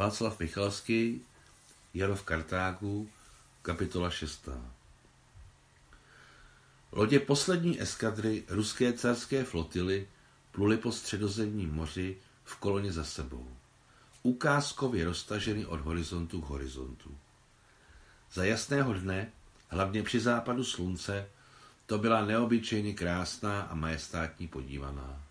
Václav Michalský, Jaro v Kartágu, kapitola 6. Lodě poslední eskadry ruské carské flotily pluly po středozemním moři v koloně za sebou. Ukázkově roztaženy od horizontu k horizontu. Za jasného dne, hlavně při západu slunce, to byla neobyčejně krásná a majestátní podívaná.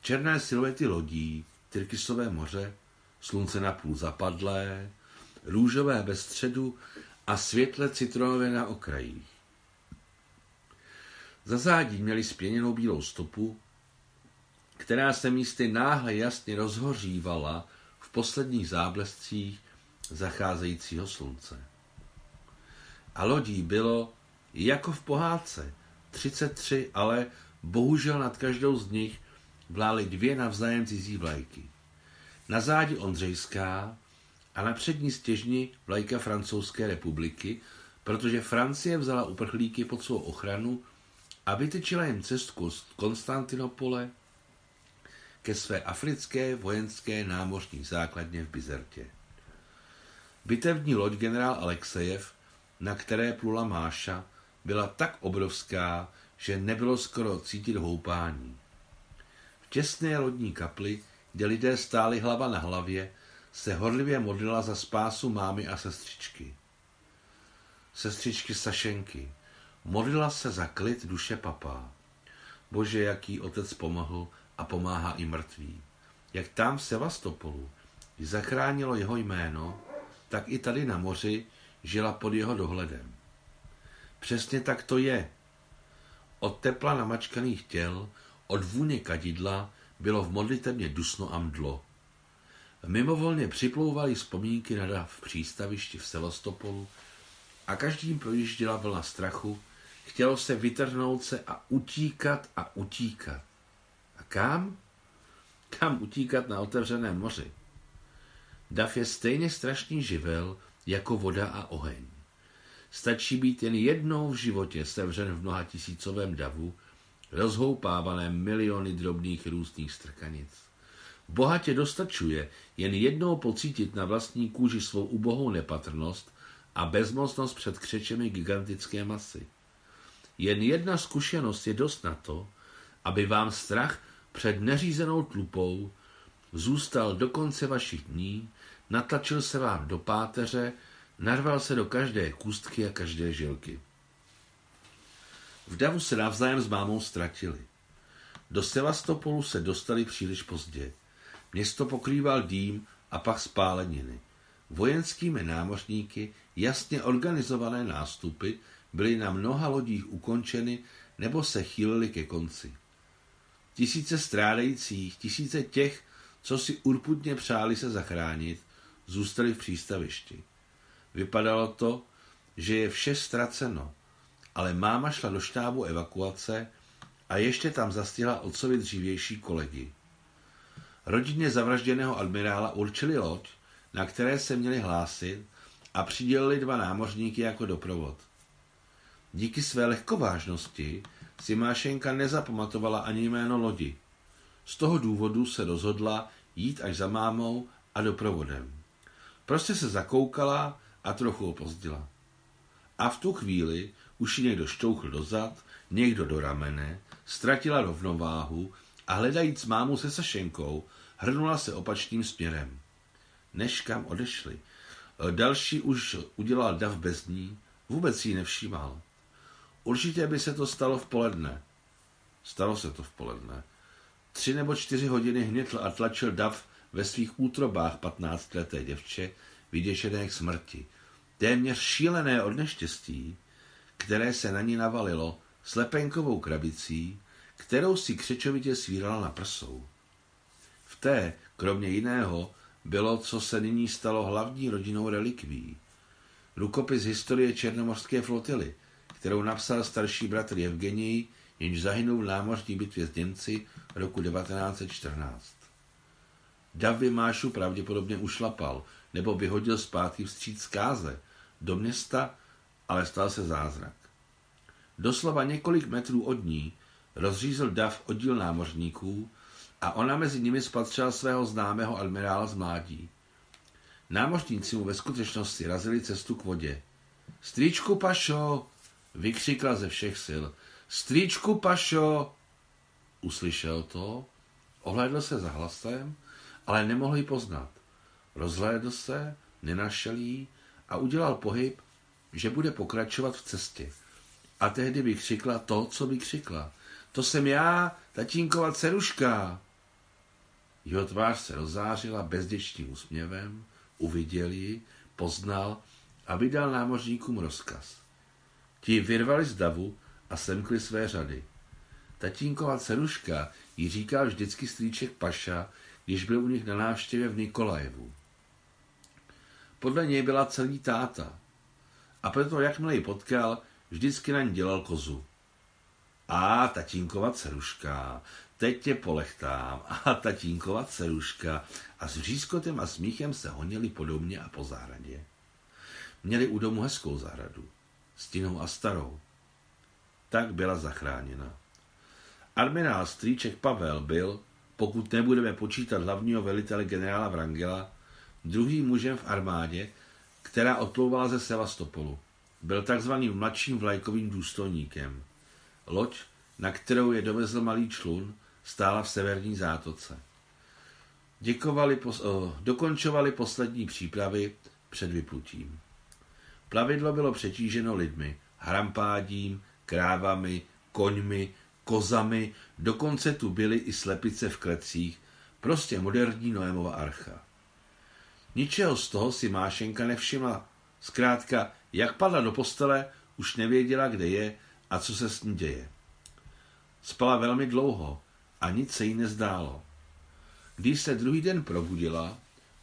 Černé siluety lodí, Tyrkisové moře, slunce napůl zapadlé, růžové bez středu a světle citronové na okrajích. Za zádí měli spěněnou bílou stopu, která se místy náhle jasně rozhořívala v posledních záblescích zacházejícího slunce. A lodí bylo, jako v pohádce, 33, ale bohužel nad každou z nich vlály dvě navzájem cizí vlajky. Na zádi Ondřejská a na přední stěžni vlajka Francouzské republiky, protože Francie vzala uprchlíky pod svou ochranu a vytyčila jim cestu z Konstantinopole ke své africké vojenské námořní základně v Bizertě. Bitevní loď generál Alexejev, na které plula Máša, byla tak obrovská, že nebylo skoro cítit houpání. V těsné lodní kapli, kde lidé stáli hlava na hlavě, se horlivě modlila za spásu mámy a sestřičky. Sestřičky Sašenky. Modlila se za klid duše papá. Bože, jaký otec pomohl a pomáhá i mrtvý. Jak tam v Sevastopolu zachránilo jeho jméno, tak i tady na moři žila pod jeho dohledem. Přesně tak to je. Od tepla namačkaných těl, od vůně kadidla bylo v modlitevně dusno a mdlo. Mimovolně připlouvaly vzpomínky na dav přístavišti v Sevastopolu a každým projížděla vlna strachu, chtělo se vytrhnout se a utíkat a utíkat. A kam? Kam utíkat na otevřeném moři? Dav je stejně strašný živel jako voda a oheň. Stačí být jen jednou v životě sevřen v mnoha tisícovém davu, rozhoupávaném miliony drobných různých strkanic. Bohatě dostačuje jen jednou pocítit na vlastní kůži svou ubohou nepatrnost a bezmocnost před křečemi gigantické masy. Jen jedna zkušenost je dost na to, aby vám strach před neřízenou tlupou zůstal do konce vašich dní, natlačil se vám do páteře, narval se do každé kůstky a každé žilky. V davu se navzájem s mámou ztratili. Do Sevastopolu se dostali příliš pozdě. Město pokrýval dým a pak spáleniny. Vojenskými námořníky jasně organizované nástupy byly na mnoha lodích ukončeny nebo se chýlily ke konci. Tisíce strádajících, tisíce těch, co si urputně přáli se zachránit, zůstali v přístavišti. Vypadalo to, že je vše ztraceno, ale máma šla do štábu evakuace a ještě tam zastihla otcovi dřívější kolegy. Rodině zavražděného admirála určili loď, na které se měli hlásit a přidělili dva námořníky jako doprovod. Díky své lehkovážnosti si Mášenka nezapamatovala ani jméno lodi. Z toho důvodu se rozhodla jít až za mámou a doprovodem. Prostě se zakoukala a trochu opozdila. A v tu chvíli už ji někdo šťouchl dozad, někdo do ramene, ztratila rovnováhu a hledajíc mámu se Sašenkou, hrnula se opačným směrem. Než kam odešli. Další už udělal dav bez ní, vůbec jí nevšímal. Určitě by se to stalo v poledne. Stalo se to v poledne. Tři nebo čtyři hodiny hnětl a tlačil dav ve svých útrobách patnáctleté děvče, vyděšené k smrti. Téměř šílené od neštěstí, které se na ní navalilo slepenkovou krabicí, kterou si křečovitě svírala na prsou. V té, kromě jiného, bylo, co se nyní stalo hlavní rodinou relikví. Rukopis historie Černomorské flotily, kterou napsal starší bratr Evgenij, jenž zahynul v námořní bitvě s Němci roku 1914. Davy Mášu pravděpodobně ušlapal nebo vyhodil zpátky vstříc zkáze do města, ale stal se zázrak. Doslova několik metrů od ní rozřízl dav oddíl námořníků a ona mezi nimi spatřila svého známého admirála z mládí. Námořníci mu ve skutečnosti razili cestu k vodě. Strýčku Pašo, vykřikla ze všech sil. Strýčku Pašo, uslyšel to, ohlédl se za hlasem, ale nemohl ji poznat. Rozhlédl se, nenašel jí a udělal pohyb, že bude pokračovat v cestě. A tehdy bych křikla to, co by křikla. To jsem já, tatínkova ceruška. Jeho tvář se rozzářila bezděčným úsměvem, uviděl ji, poznal a vydal námořníkům rozkaz. Ti vyrvali z davu a semkli své řady. Tatínkova ceruška jí říkal vždycky strýček Paša, když byl u nich na návštěvě v Nikolajevu. Podle něj byla celý táta. A proto, jakmile ji potkal, vždycky na ní dělal kozu. A tatínkova ceruška, teď tě polechtám. A tatínkova ceruška. A s vřízkotem a smíchem se honili podobně a po zahradě. Měli u domu hezkou zahradu, stinnou a starou. Tak byla zachráněna. Admirál Strýček Pavel byl, pokud nebudeme počítat hlavního velitele generála Vrangela, druhým mužem v armádě, která odplouvala ze Sevastopolu. Byl takzvaným mladším vlajkovým důstojníkem. Loď, na kterou je dovezl malý člun, stála v severní zátoce. Děkovali, pos, oh, dokončovali poslední přípravy před vyplutím. Plavidlo bylo přetíženo lidmi, hrampádím, krávami, koňmi, kozami, dokonce tu byly i slepice v klecích, prostě moderní Noémova archa. Ničeho z toho si Mášenka nevšimla. Zkrátka, jak padla do postele, už nevěděla, kde je a co se s ní děje. Spala velmi dlouho a nic se jí nezdálo. Když se druhý den probudila,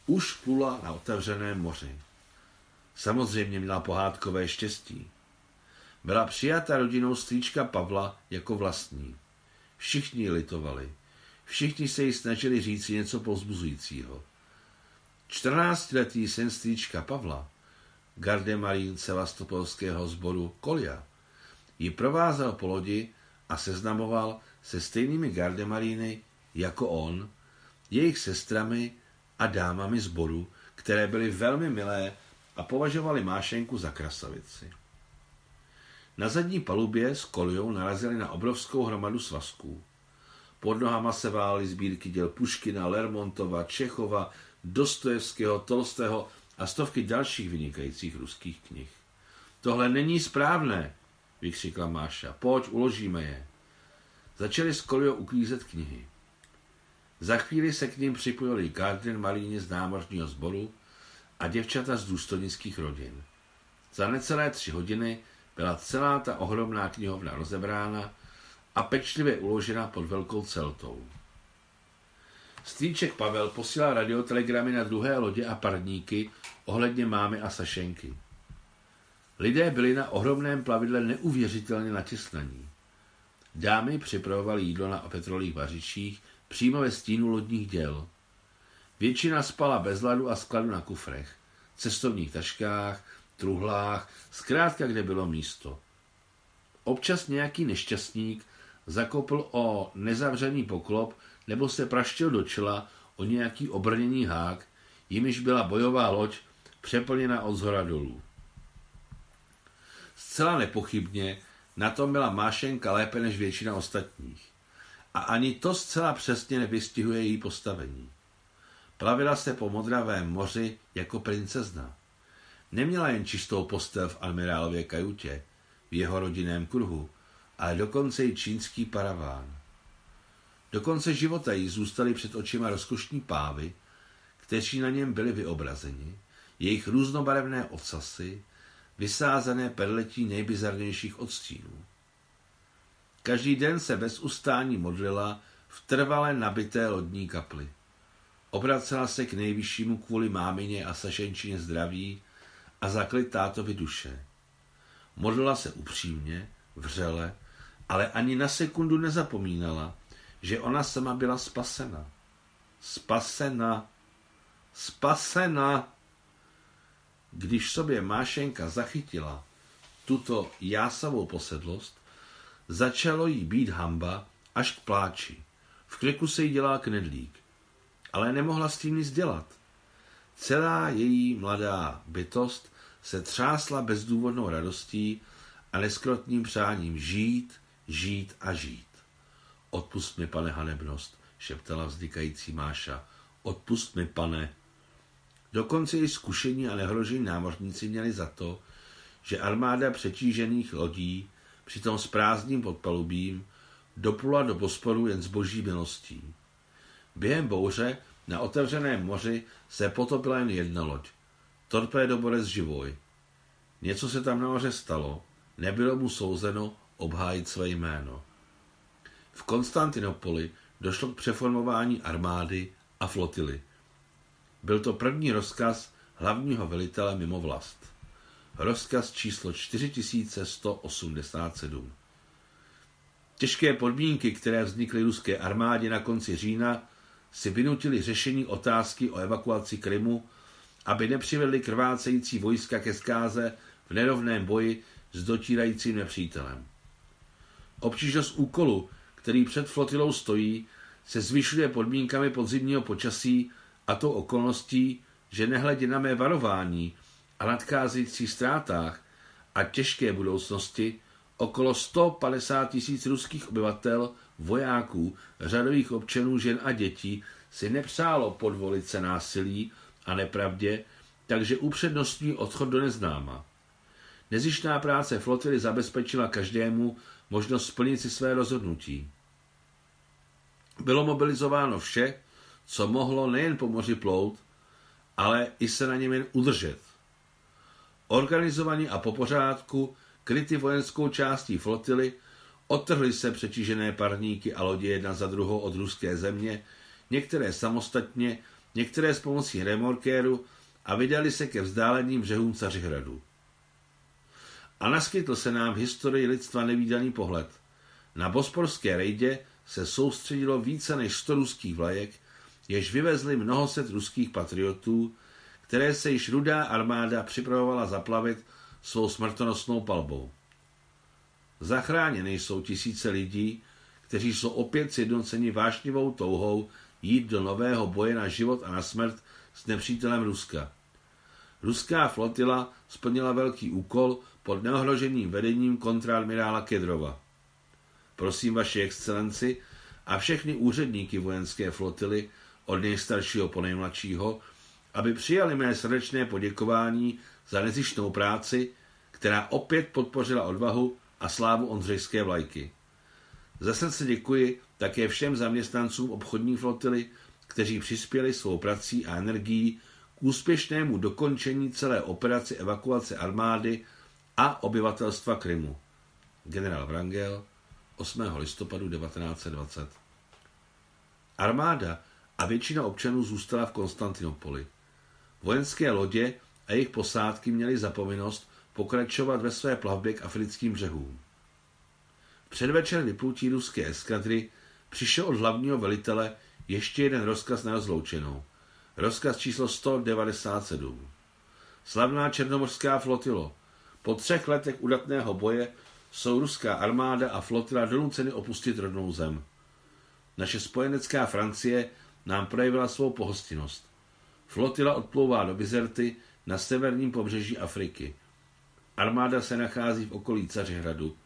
už plula na otevřeném moři. Samozřejmě měla pohádkové štěstí. Byla přijata rodinou strýčka Pavla jako vlastní. Všichni litovali. Všichni se jí snažili říct něco povzbuzujícího. 14-letý syn Pavla, gardemarín sevastopolského sboru Kolia, ji provázel po lodi a seznamoval se stejnými gardemaríny jako on, jejich sestrami a dámami sboru, které byly velmi milé a považovali Mášenku za krasavici. Na zadní palubě s koliou narazili na obrovskou hromadu svazků. Pod nohama se vály sbírky děl Puškina, Lermontova, Čechova, Dostojevského, Tolstého a stovky dalších vynikajících ruských knih. Tohle není správné, vykřikla Máša. Pojď, uložíme je. Začali s Kolio uklízet knihy. Za chvíli se k ním připojili Gardner Malíně z námořního sboru a děvčata z důstojnických rodin. Za necelé tři hodiny byla celá ta ohromná knihovna rozebrána a pečlivě uložena pod velkou celtou. Strýček Pavel posílal radiotelegramy na druhé lodě a parníky ohledně mámy a Sašenky. Lidé byli na ohromném plavidle neuvěřitelně natěsnaní. Dámy připravovaly jídlo na petrolých vařičích přímo ve stínu lodních děl. Většina spala bez ladu a skladu na kufrech, cestovních taškách, truhlách, zkrátka kde bylo místo. Občas nějaký nešťastník zakopl o nezavřený poklop nebo se praštil do čela o nějaký obrněný hák, jimiž byla bojová loď přeplněna od zhora dolů. Zcela nepochybně na tom byla Mášenka lépe než většina ostatních. A ani to zcela přesně nevystihuje její postavení. Plavila se po modravém moři jako princezna. Neměla jen čistou postel v admirálově kajutě, v jeho rodinném kruhu, ale dokonce i čínský paraván. Do konce života jí zůstaly před očima rozkošní pávy, kteří na něm byli vyobrazeni, jejich různobarevné ocasy, vysázené perletí nejbizarnějších odstínů. Každý den se bez ustání modlila v trvale nabité lodní kapli. Obracela se k nejvyššímu kvůli mámině a sašenčině zdraví a zaklit tátovi duše. Modlila se upřímně, vřele, ale ani na sekundu nezapomínala, že ona sama byla spasena. Spasena. Spasena. Když sobě Mášenka zachytila tuto jásavou posedlost, začalo jí být hamba až k pláči. V kliku se jí dělá knedlík. Ale nemohla s tím nic dělat. Celá její mladá bytost se třásla bezdůvodnou radostí a neskrotným přáním žít, žít a žít. Odpust mi, pane, hanebnost, šeptala vzdykající Máša. Odpust mi, pane. Dokonce i zkušení a nehrožení námořníci měli za to, že armáda přetížených lodí, přitom s prázdným podpalubím, doplula do Bosporu jen s boží milostí. Během bouře na otevřeném moři se potopila jen jedna loď. Torpédoborec Živoj. Něco se tam na moře stalo, nebylo mu souzeno obhájit své jméno. V Konstantinopoli došlo k přeformování armády a flotily. Byl to první rozkaz hlavního velitele mimo vlast. Rozkaz číslo 4187. Těžké podmínky, které vznikly ruské armádě na konci října, si vynutili řešení otázky o evakuaci Krymu, aby nepřivedli krvácející vojska ke zkáze v nerovném boji s dotírajícím nepřítelem. Obtížnost úkolu, který před flotilou stojí, se zvyšuje podmínkami podzimního počasí a tou okolností, že nehledě na mé varování a nadcházejících ztrátách a těžké budoucnosti, okolo 150 tisíc ruských obyvatel, vojáků, řadových občanů, žen a dětí si nepřálo podvolit se násilí a nepravdě, takže upřednostní odchod do neznáma. Nezištná práce flotily zabezpečila každému možnost splnit si své rozhodnutí. Bylo mobilizováno vše, co mohlo nejen po moři plout, ale i se na něm jen udržet. Organizovaní a po pořádku kryty vojenskou částí flotily odtrhly se přetížené parníky a lodě jedna za druhou od ruské země, některé samostatně, některé s pomocí remorkéru a vydali se ke vzdáleným břehům Cařihradu. A naskytl se nám v historii lidstva nevýdaný pohled. Na bosporské rejdě se soustředilo více než 100 ruských vlajek, jež vyvezli mnoho set ruských patriotů, které se již rudá armáda připravovala zaplavit svou smrtonosnou palbou. Zachráněny jsou tisíce lidí, kteří jsou opět sjednoceni vášnivou touhou jít do nového boje na život a na smrt s nepřítelem Ruska. Ruská flotila splnila velký úkol pod neohroženým vedením kontradmirála Kedrova. Prosím vaši excelenci a všechny úředníky vojenské flotily, od nejstaršího po nejmladšího, aby přijali mé srdečné poděkování za nezištnou práci, která opět podpořila odvahu a slávu ondřejské vlajky. Za srdce děkuji také všem zaměstnancům obchodní flotily, kteří přispěli svou prací a energií k úspěšnému dokončení celé operace evakuace armády a obyvatelstva Krymu. Generál Vrangel 8. listopadu 1920 Armáda a většina občanů zůstala v Konstantinopoli. Vojenské lodě a jejich posádky měly zapovinnost pokračovat ve své plavbě k africkým břehům. Předvečer vyplutí ruské eskadry přišel od hlavního velitele ještě jeden rozkaz na rozloučenou. Rozkaz číslo 197. Slavná černomořská flotilo. Po třech letech udatného boje jsou ruská armáda a flotila donuceny opustit rodnou zem. Naše spojenecká Francie nám projevila svou pohostinnost. Flotila odplouvá do Bizerty na severním pobřeží Afriky. Armáda se nachází v okolí Cařihradu.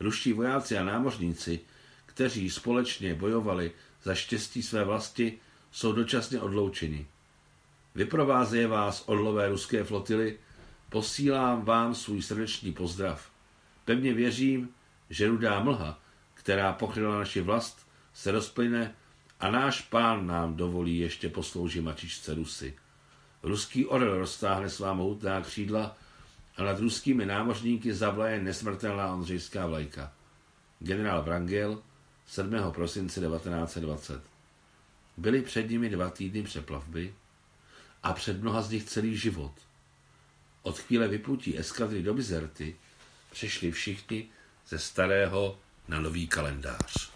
Ruští vojáci a námořníci, kteří společně bojovali za štěstí své vlasti, jsou dočasně odloučeni. Vyprovázeje vás odlové ruské flotily, posílám vám svůj srdečný pozdrav. Pevně věřím, že rudá mlha, která pokryla naši vlast, se rozplyne a náš pán nám dovolí ještě posloužit mačičce Rusy. Ruský orel roztáhne svá mohutná křídla a nad ruskými námořníky zavlaje nesmrtelná ondřejská vlajka. Generál Vrangel 7. prosince 1920. Byly před nimi dva týdny přeplavby a před mnoha z nich celý život. Od chvíle vyplutí eskadry do Bizerty přešli všichni ze starého na nový kalendář.